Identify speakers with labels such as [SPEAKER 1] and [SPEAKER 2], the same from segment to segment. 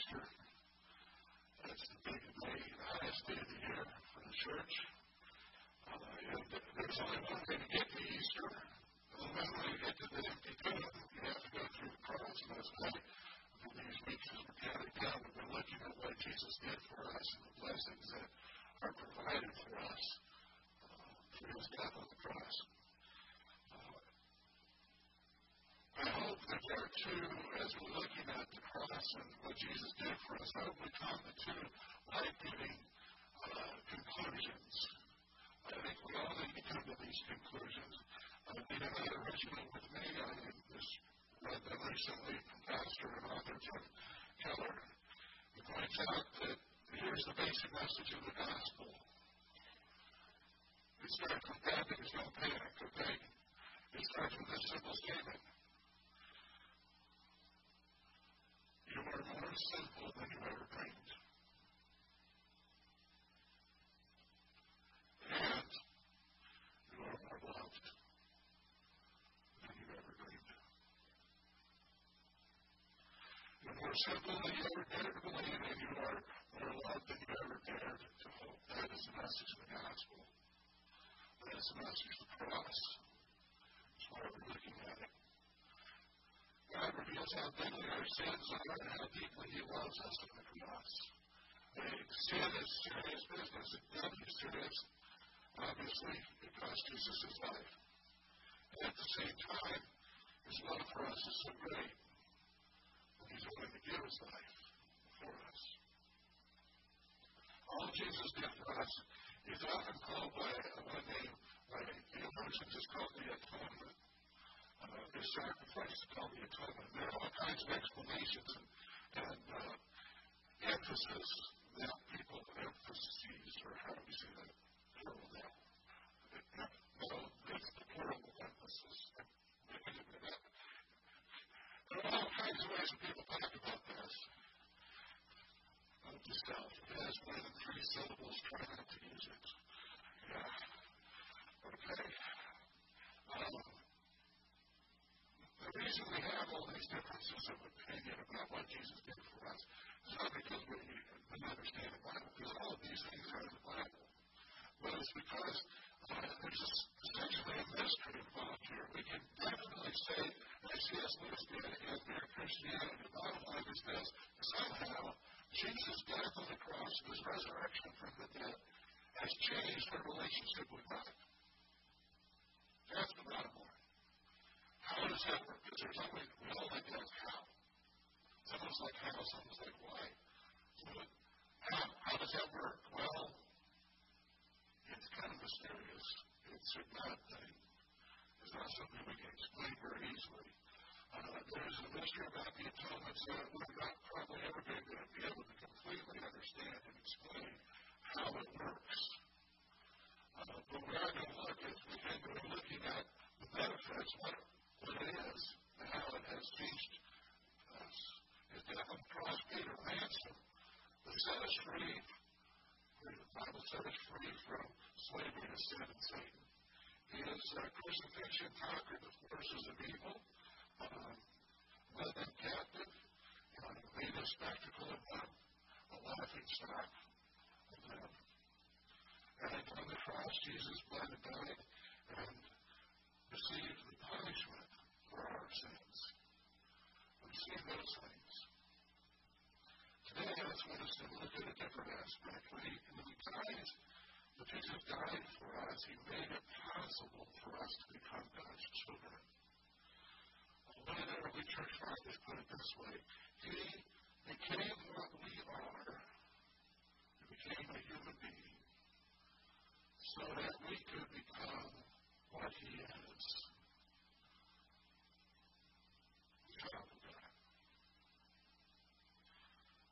[SPEAKER 1] Easter. That's the big day, the highest day of the year for the church. Uh, there's only one way to get to Easter. The only way to get to the empty tomb, you have to go through the cross. And that's why for these weeks as we're down, we've looking at what Jesus did for us and the blessings that are provided for us uh, through his death on the cross. I hope that there too, as we're looking at the cross and what Jesus did for us, I hope we come to life-giving uh, conclusions. I think we all need to come to these conclusions. Uh, they are not original with me. I just read them recently from Pastor and author Tim Keller. He points out that here's the basic message of the gospel. It starts with that there's no panic, okay? It starts with a simple statement. You are more sinful than you ever dreamed. And you are more loved than you ever dreamed. You're more simple than you ever dared to believe, and you are more loved than you ever dared to hope. That is the message of the gospel. That is the message of the cross. That's why we're looking at it. God reveals how deadly our sins are and how deeply He loves us on the cross. Sin is serious business. It doubly serious, obviously, cost Jesus his life. And at the same time, His love for us is so great that He's willing to give His life for us. All Jesus did for us is often called by one name, by theologians, is called the atonement uh, this sacrifice called the atonement. There are all kinds of explanations and, and uh, emphasis that people emphases, or how do we say that? Plural now. No, it's the plural emphasis. There are all kinds of ways people talk about this. Note yourself, it has more than three syllables, try not to use it. Yeah. Okay. Um, reason we have all these differences of opinion about what Jesus did for us is not because we don't understand the Bible, because all of these things are in the Bible. But it's because uh, there's essentially a mystery involved here. We can definitely say, as C.S. Lewis did in Mere Christianity, the bottom line is this, somehow Jesus' death on the cross, his resurrection from the dead, has changed our relationship with God. That's the bottom line. How does that work? Because there's always, we all like to ask how. How, someone's like why. How, how does that work? Well, it's kind of mysterious. It's a God thing. It's not something we can explain very easily. Uh, there's a mystery about the atonement that we're not probably ever going to be able to completely understand and explain how it works. Uh, but we are going to look at, we're looking at the benefits, what what it is and how it has changed death on the cross paid a ransom that set us free. The Bible set us free from slavery to sin and Satan. His uh, crucifixion conquered the forces of evil, uh, led them captive, uh, made a spectacle of them, a laughing stock of them. And on the cross, Jesus bled and died and received the punishment for our sins. We see those things. Today, I just want us to look at a different aspect. When he, when he died, when Jesus died for us, he made it possible for us to become God's children. One of the early church fathers put it this way He became what we are, he became a human being, so that we could become what he is.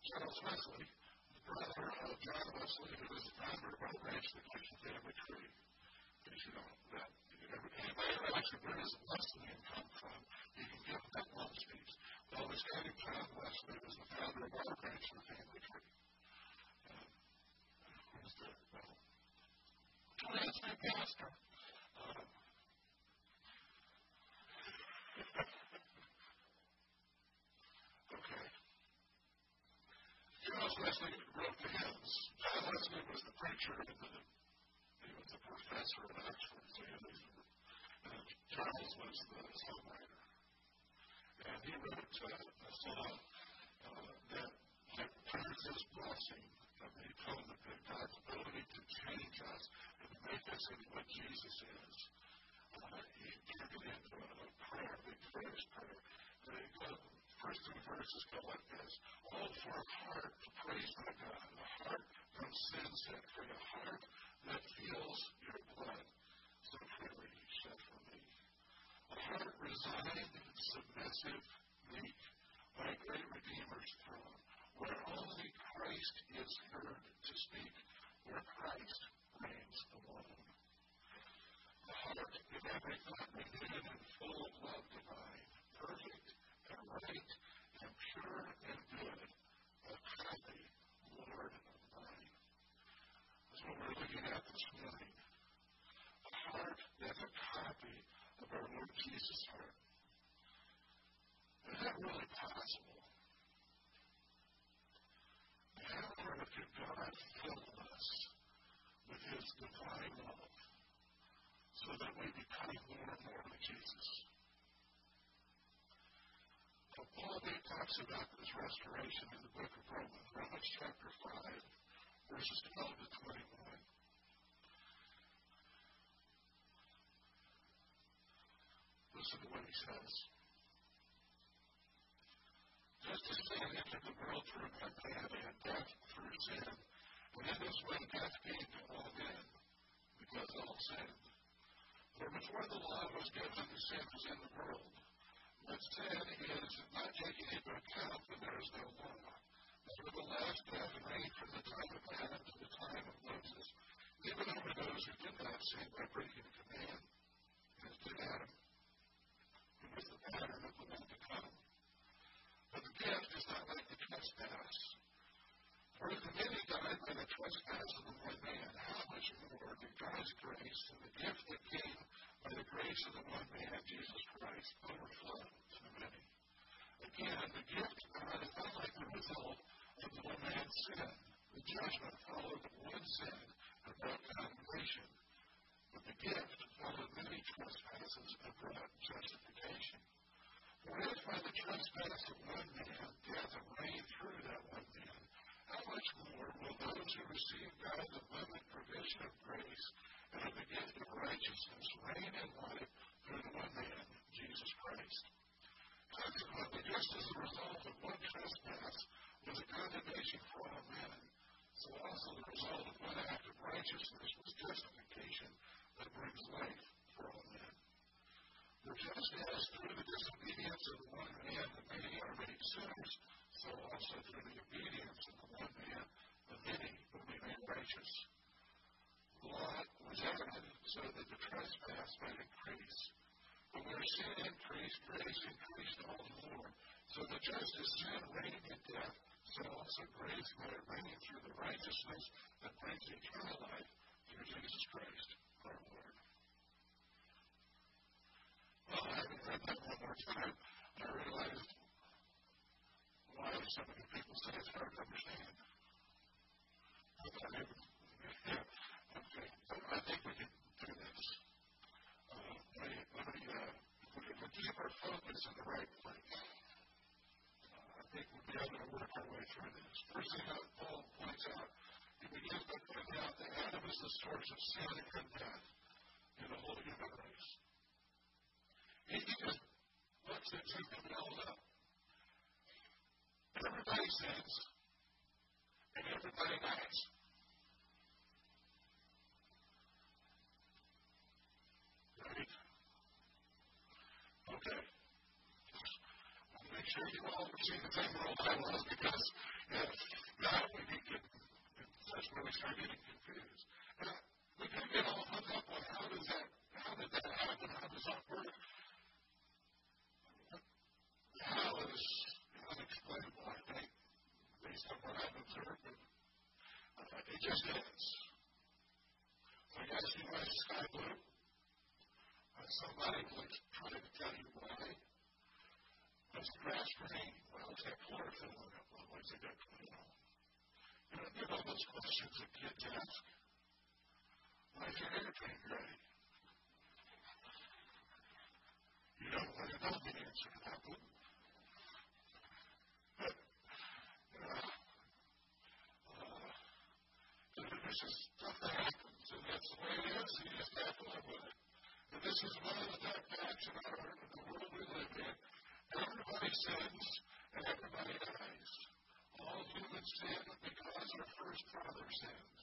[SPEAKER 1] Charles Wesley, the brother of John Wesley, who was the founder of our branch, the Christian Family Tree. You know that? Anybody ever asked where does Wesleyan come from? You can give them that one speech. Well, this guy named John Wesley was the founder of our branch of the Family Tree. The, well, that's my pastor. Um, okay. Wesley wrote the hymns. John Wesley was the preacher and the, he was the professor at Oxford. So he was, and Charles was the songwriter. And he wrote uh, a song uh, that, that turns his blessing of the atonement, that God's ability to change us and make us into what Jesus is. Uh, he turned it into a, a prayer, a victorious prayer. The first two verses go like this. All for a heart to praise my God, a heart from sin set free, a heart that feels your blood so freely shed for me. A heart resigned, submissive, meek, my great Redeemer's throne, where only Christ is heard to speak, where Christ reigns alone. The heart in every thought renewed and full of love divine, perfect and right pure and good, a Lord we're looking at this morning. A heart that's a copy of our Lord Jesus' heart. Is that really possible? How God fill us with His divine love so that we become more and more like Jesus? Paul Day talks about this restoration in the book of Romans, Romans chapter 5, verses 12 to 21. Listen to what he says. Just as sin entered the world through one man and death through sin, and in this way death came to all men, because all sinned. For before the law was given, the sin was in the world. But sin is not taken into account when there is no law. Nevertheless, death reigned from the time of Adam to the time of Moses, even over those who did not sin by breaking the command, as did Adam who was the pattern of the one to come. But the gift is not like the trespass. For if the many died by the trespass of the one man, how much more did God's grace and the gift that came by the grace of the one man, Jesus Christ, overflow the? Again, the gift of God is not like the result of one man's sin. The judgment followed one sin and brought condemnation but the gift followed many trespasses and brought justification. For if by the trespass of one man death reigned through that one man, how much more will those who receive God's abundant provision of grace and of the gift of righteousness reign in life through the one man, just as the result of one trespass was a condemnation for all men, so also the result of one act of righteousness was justification that brings life for all men. For just as through the disobedience of one man the many are made sinners, so also through the obedience of the one man the many will be made righteous. The law was added so that the trespass might increase. But where sin increased, grace increased all the more, so that just as sin reigned in death, so also grace might reign through the righteousness that brings eternal life through Jesus Christ our Lord. Well, having read that one more time, I realized why so many people say it's hard to understand. Okay, okay. I think we can do this. Uh, let me, let me, uh, if we keep our focus in the right place, uh, I think we'll be able to work our way through this. First thing that Paul points out he begins by pointing out that Adam is of sin and death in the whole race. He just lets it and build up. Everybody sins, and everybody dies. Okay. Make sure you all see the same world I was because if not, we could that's where we start getting confused. And we can get all hung up on how does that, how did that happen? How does that work? How is unexplainable, I think, based on what I've observed. But, uh, it just is. I guess you why is sky blue? Uh, somebody will try to tell you why. The grass green? Well, it's got chlorophyll in it. Well, what's it you? You know, know those questions that kids ask. Why is your pretty gray? You don't want to know the answer to that one. But, uh, uh, this is stuff that happens, and that's the way it is, and you just have to live with it. And this is one of the facts our, the world we live in. Everybody sins, and everybody dies. All humans sin because our first father sinned.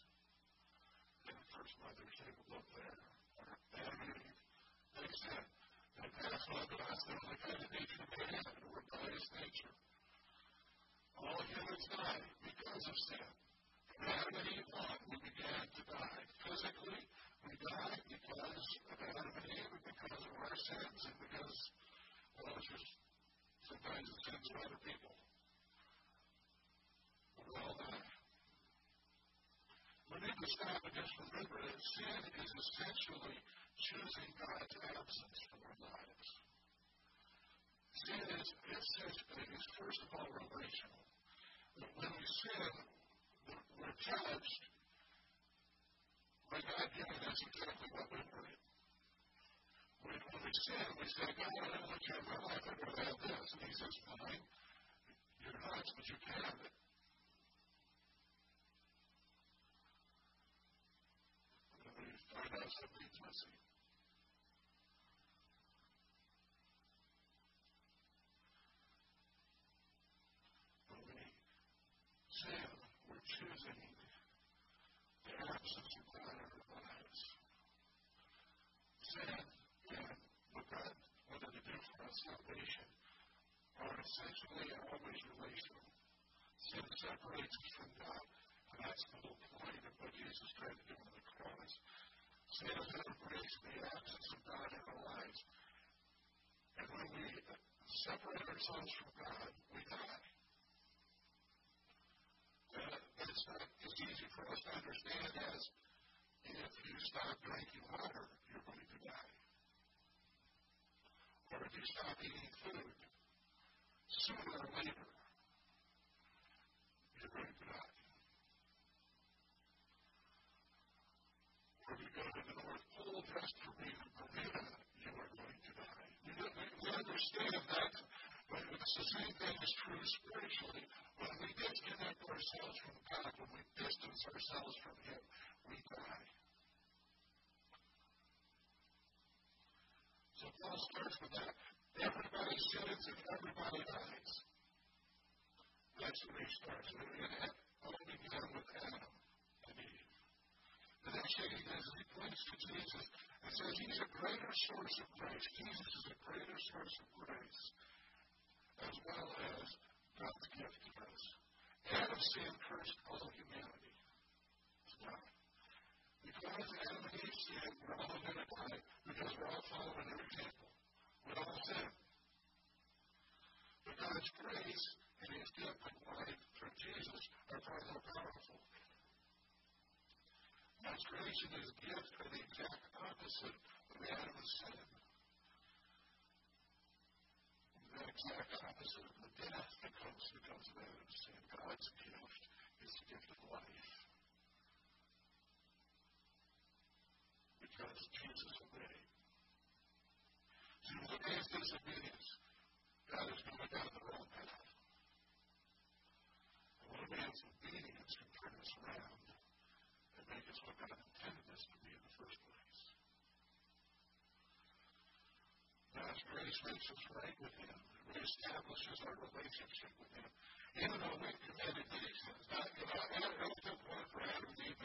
[SPEAKER 1] And the first mother sinned, look there. Adam and Eve, they sinned. Passed on to us. They're the kind of nature they had, a rebellious nature. All humans die because of sin. From Adam and Eve we began to die. Physically, we die because of Adam and Eve, and because of our sins, and because, well, it's just sometimes the sins of other people. But we all die. We need to stop and just remember that sin is essentially choosing God's absence from our lives. Sin is, is, is first of all relational. When we sin, we're judged by God giving us exactly what we wanted. When, when we sin, we say, God, I don't want you in my life, I'd rather have this. And He says, fine, you're nuts, but you can have it. Find out something's missing. When we sin, we're choosing the absence of God in our lives. Sin and God wanted to do for salvation, are essentially always relational. Sin separates us from God, and that's the whole point of what Jesus tried to do on the cross. Sin separates the absence of God in our lives. And when we separate ourselves from God, we die. Uh, that's not as easy for us to understand as if you stop drinking water, you're going to die. You stop eating food, sooner or later, you're going to die. Or if you go to the North Pole just for being a Bermuda, you are going to die. We, we understand that, but it's the same thing is true spiritually. When we disconnect ourselves from God, when we distance ourselves from Him, we die. So Paul starts with that. Everybody sins and everybody dies. That's where he starts. And it all began with Adam and Eve. The next thing he does is he points to Jesus and says he's a greater source of grace. Jesus is a greater source of grace as well as God's gift to us. Adam's sin cursed all humanity. Not. Because Adam and Eve sinned, we're all going to die because we're all following their example. We all sin. But God's grace and His gift of life through Jesus are far more powerful. God's grace and His gift are the exact opposite of Adam's sin. The exact opposite of the death that comes because of Adam's sin. God's gift is the gift of life. Because Jesus obeyed. When man's disobedience, God the path. Man's obedience can turn around and make what God intended to be in the first place. God's grace makes us right with Him. It reestablishes our relationship with Him. Even though we've committed these sins. Not, you know, I don't took one for Adam and Eve.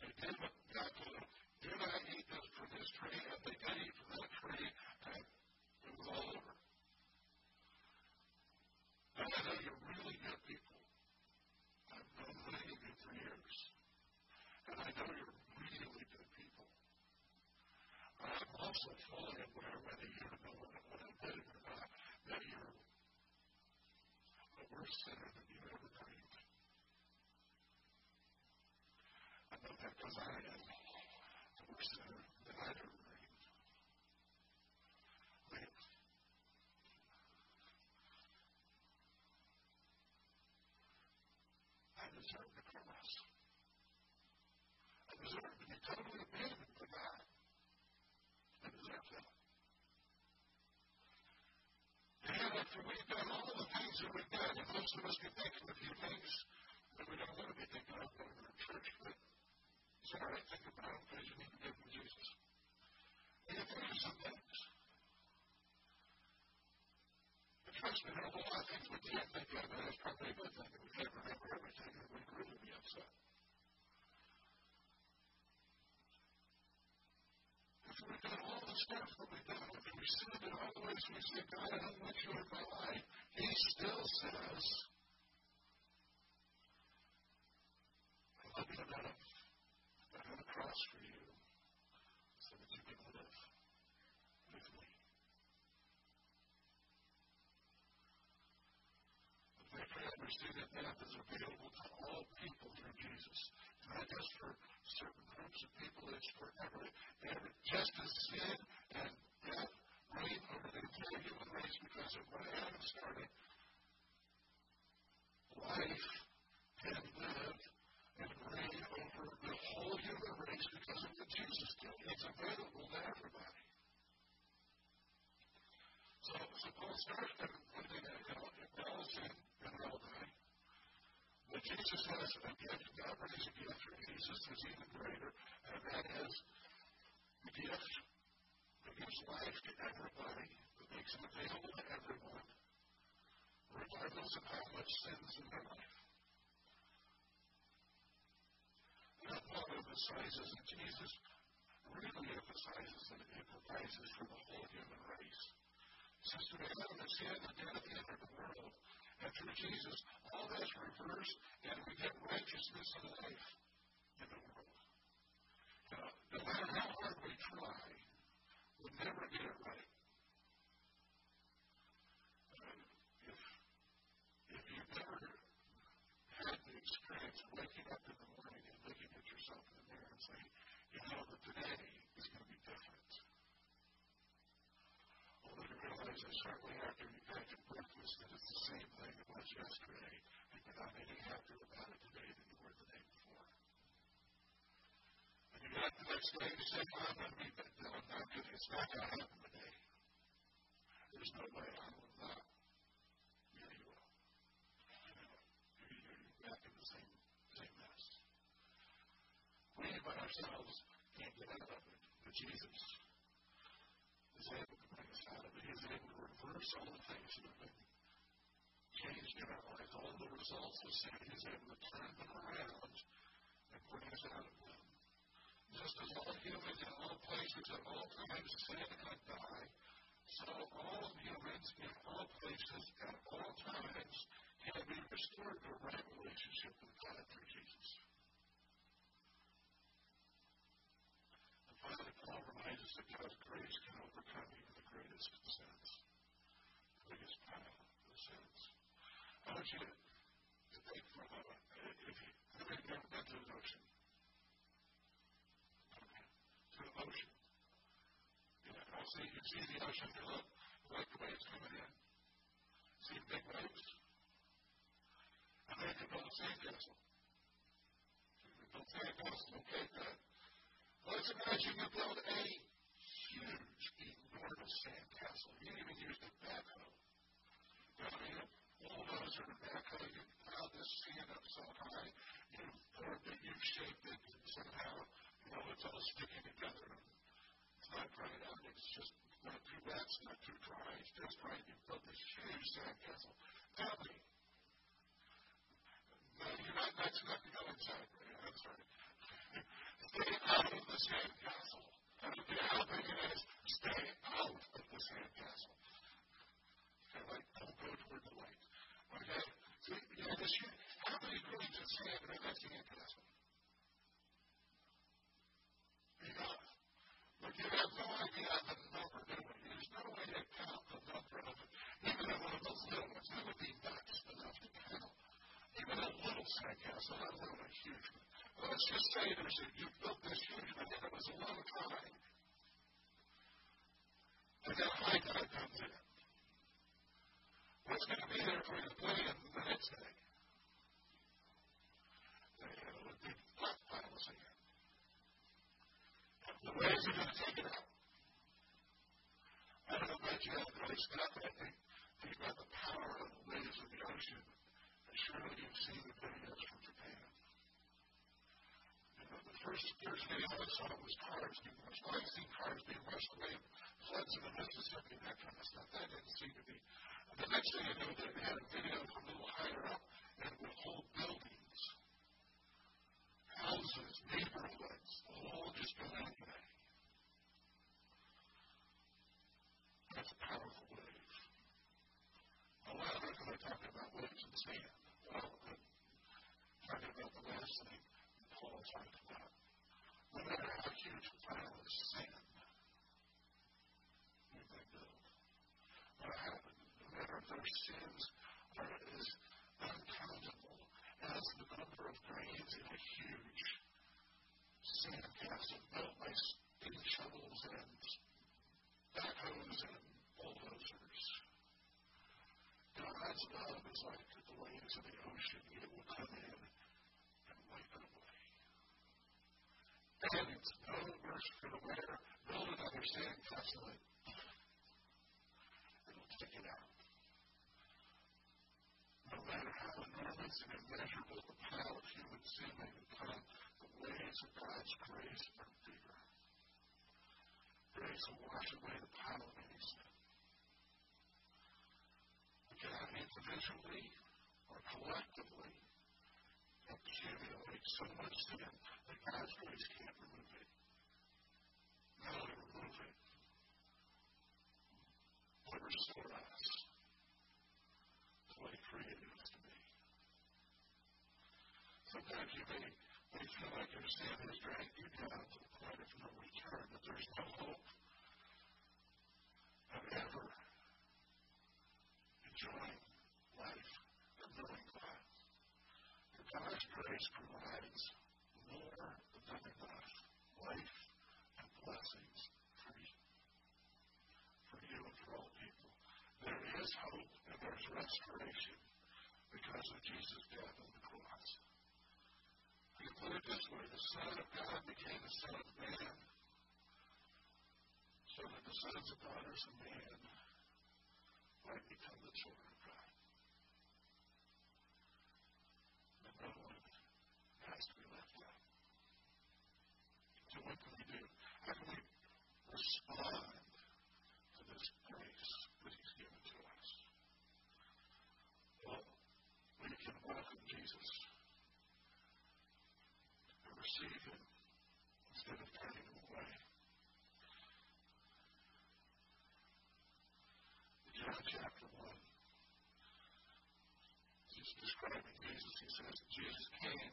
[SPEAKER 1] They did what God told them. Do not eat this from this tree, and they did eat from that tree, and it was all over. And I know you're really good people. I've known many of you for years. And I know you're really good people. I'm also fully aware, whether you know what, what I did or that you're a worse sinner than you ever dreamed. I know that because I am a sinner than I'd ever dreamed. I deserve the cross. I deserve to be totally abandoned for God. I deserve that. And after we've done all the things that we've done, and most of us can think of a few things that we don't want to be thinking of in our church, but it's all right, think about them because you need to give them Jesus. And you some things. But trust me, there are a lot of things we can't think of, and that's probably a good thing we can't remember everything, and we'd really be upset. If we've done all the stuff that we've done, we've sinned in all the ways we say, God, I don't want you in my life, He still says, I love you enough. I have a cross for you so that you can live with me. Therefore, I understand that death is available to all people through Jesus. Not just for certain groups of people, it's for every, every just as sin and death reign over the entire human race because of what Adam started. Life can live and reign over the whole human race because of what Jesus did. It's available to everybody. So, so Paul starts by pointing out, you know, if we're and but Jesus has a gift, God brings a gift for Jesus is even greater, and that is the gift that gives life to everybody, that makes it available to everyone, regardless of how much sin's in their life. That Paul emphasizes, and Jesus really emphasizes that it provides for the whole human race. Since to Adam is sin and death entered the world, and through Jesus, all that's reversed, and we get righteousness and life in the world. Uh, no matter how hard we try, we never get it right. Uh, if, if you've never had the experience of waking up in the morning and looking at yourself in the mirror and saying, you know that today is going to be different. Only to realize that shortly after you got breakfast that it's the same thing it was yesterday, and you're not any happier about it today than you were the day before. And you got the next day to say, well, I'm going to be I'm not. It's not going to happen today. There's no way I will not. Yeah, you will. You know, you're back in the same, same mess. We by ourselves can't get out of it. But Jesus is able to bring us out of it. He is able to reverse all the things that have been changed in our lives, all the results of sin. He is able to turn them around and bring us out of them. Just as all humans in all places at all times sin and die, so all humans in all places at all times can be restored to a right relationship with God through Jesus. And finally, Paul reminds us that God's grace can overcome even the greatest sins, the biggest sins. I want you to, think for a moment. If you, have you ever been to an ocean? Okay. To the ocean. Yeah, I see, you see the ocean, you look, like the waves coming in. See big waves? And they can build a sandcastle. You can build sandcastles, okay, good. Let's imagine you build a huge, enormous sandcastle. You even use the backhoe. You bulldozer and backhoe, you pile this sand up so high, you've formed it, you've shaped it, and somehow, you know, it's all sticking together. It's not dried out, it's just not too wet, it's not too dry, it's just right. You've built this huge sandcastle. Tell me. No, you're not, that's not to go inside. I'm sorry. Stay out of the sandcastle. I don't care how big it is, stay out of the sandcastle. Okay, like, don't go toward the light. Okay? So, you know, this, how many grains of sand are in that sandcastle? Enough. But you have no idea the number, do we? There's no way to count the number of it. Even in one of those little ones, that would be nuts enough to count. Even a let alone a huge just say there's a, you built this huge one and it was a low tide. And high tide comes in. What's going to be there for you to play in the next day? first step, I think, think about the power of the waves of the ocean. And surely you've seen the videos from Japan. You know, the first, first video I saw was cars being washed. Well, I've cars being washed away, floods in the Mississippi, that kind of stuff. That didn't seem to be. The next thing I know, they had a video from a little higher up, and with whole buildings, houses, neighborhoods, all just going away. That's a powerful wave. A lot of us are talking about waves and sand. Well, talking about the last thing Paul talked about. No matter how huge a pile of sand we may build, no matter if sins are as uncountable as the number of grains in a huge sandcastle built by steam shovels and backhoes and bulldozers. God's love is like the waves of the ocean. It will come in and wipe it away. And it's no worse for the wear. Build another sandcastle and it'll take it out. No matter how enormous and immeasurable the pile of human sin may become, the waves of God's grace are bigger grace will wash away the pile of any sin. We cannot individually or collectively accumulate so much sin that God's grace can't remove it. Not only remove it, but restore us to what He created us to be. Sometimes you may, may feel like your sin has dragged you down to the point of no return, but there's no hope of ever enjoying life and knowing God. For God's grace provides more than enough life and blessings for you, for you and for all people. There is hope and there's restoration because of Jesus' death on the cross. You put it this way the Son of God became the Son of Man so that the sons and daughters of man might become the children of God. And no one has to be left out. So what can we do? How can we respond to this grace that He's given to us? Well, we can welcome Jesus and receive Him instead of turning Him away. John chapter 1. He's describing Jesus. He says Jesus came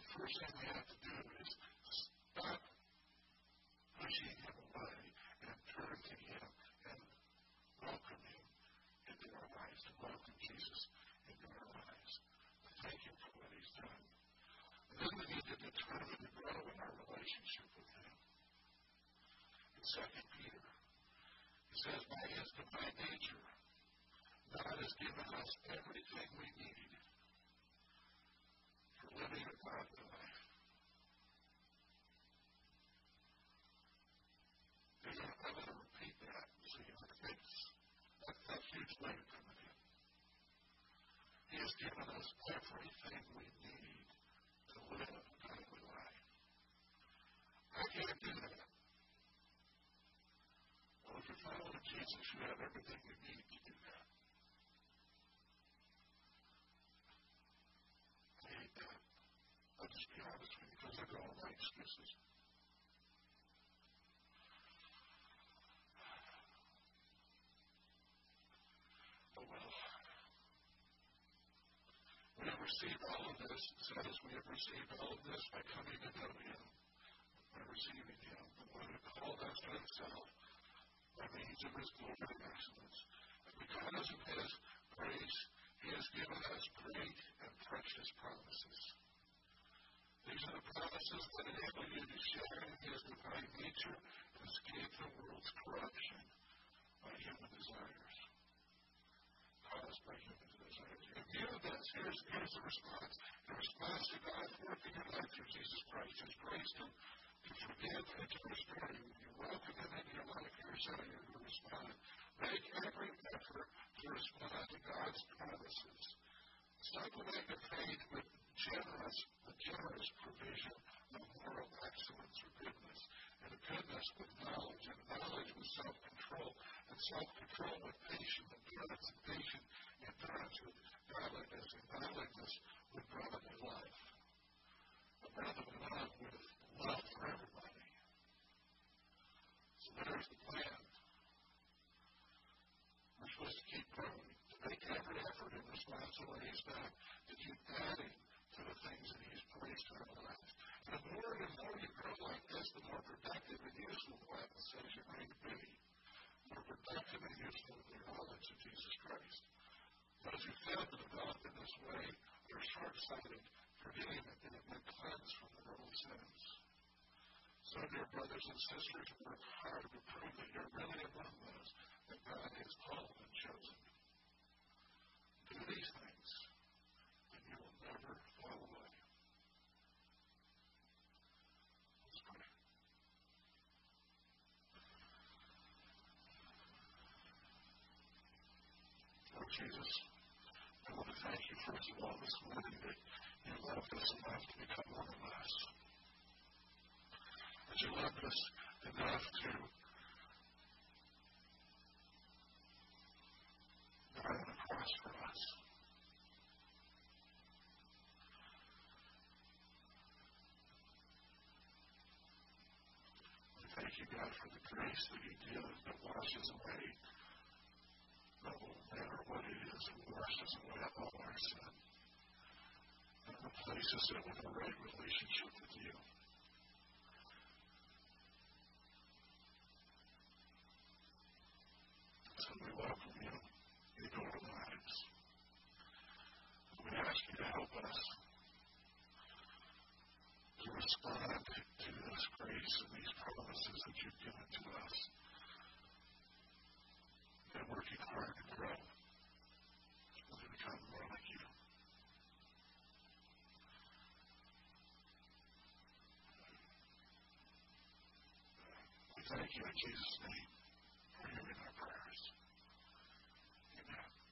[SPEAKER 1] first thing we have to do is stop pushing him away and turn to him and welcome him into our lives, to welcome Jesus into our lives, to thank him for what he's done. And then we need to determine to grow in our relationship with him. In 2 Peter he says, by his divine nature, God has given us everything we need living a godly life. I'm going to repeat that so you it's that, that huge weight coming in. He has given us everything we need to live a godly life. I can't do that. Well, if you follow Jesus, you have everything you need to do that. I hate that. I'll just be honest with you because I go all my excuses. Oh well. We have received all of this, says we have received all of this by coming to know Him, by receiving Him, the one who called us to Himself by means of his glory and excellence. And because of his grace, he has given us great and precious promises. These are the promises that enable you to share in his divine nature and escape the world's corruption by human desires. Caused by human desires. In view of this, here's, the response. The response to God's work in your life through Jesus Christ, his grace to forgive and to restore you. You welcome him into your life. Here's how you're to respond. Make every effort to respond to God's promises. Supplement your faith with generous, the generous provision of moral excellence or goodness, and goodness with knowledge, and knowledge with self-control, and self-control with patience, endurance, and patient endurance with godliness, and godliness with brotherly life. A brotherly love with love for everybody. So there's the plan. We're supposed to keep growing, to make every effort in He's done, to keep adding to the things that He's placed in our lives. The more and more you grow like this, the more productive and useful you're going to be. More productive and useful in your knowledge of Jesus Christ. Those who fail to develop in this way are short-sighted, forgetting that they have been cleansed from their old sins. So, dear brothers and sisters, work hard to prove that you're really among those that God has called and chosen. Do these things, and you will never fall away. Let's pray. Lord Jesus, I want to thank you first of all this morning that you loved us enough to become one of us that you loved us enough to die on the cross for us. Thank you, God, for the grace that you give that washes away matter what it is, washes away all our sin and a right relationship with you. So we welcome you. We ask you to help us to respond to this grace and these promises that you've given to us. And working hard to grow to become more like you. We thank you in Jesus' name.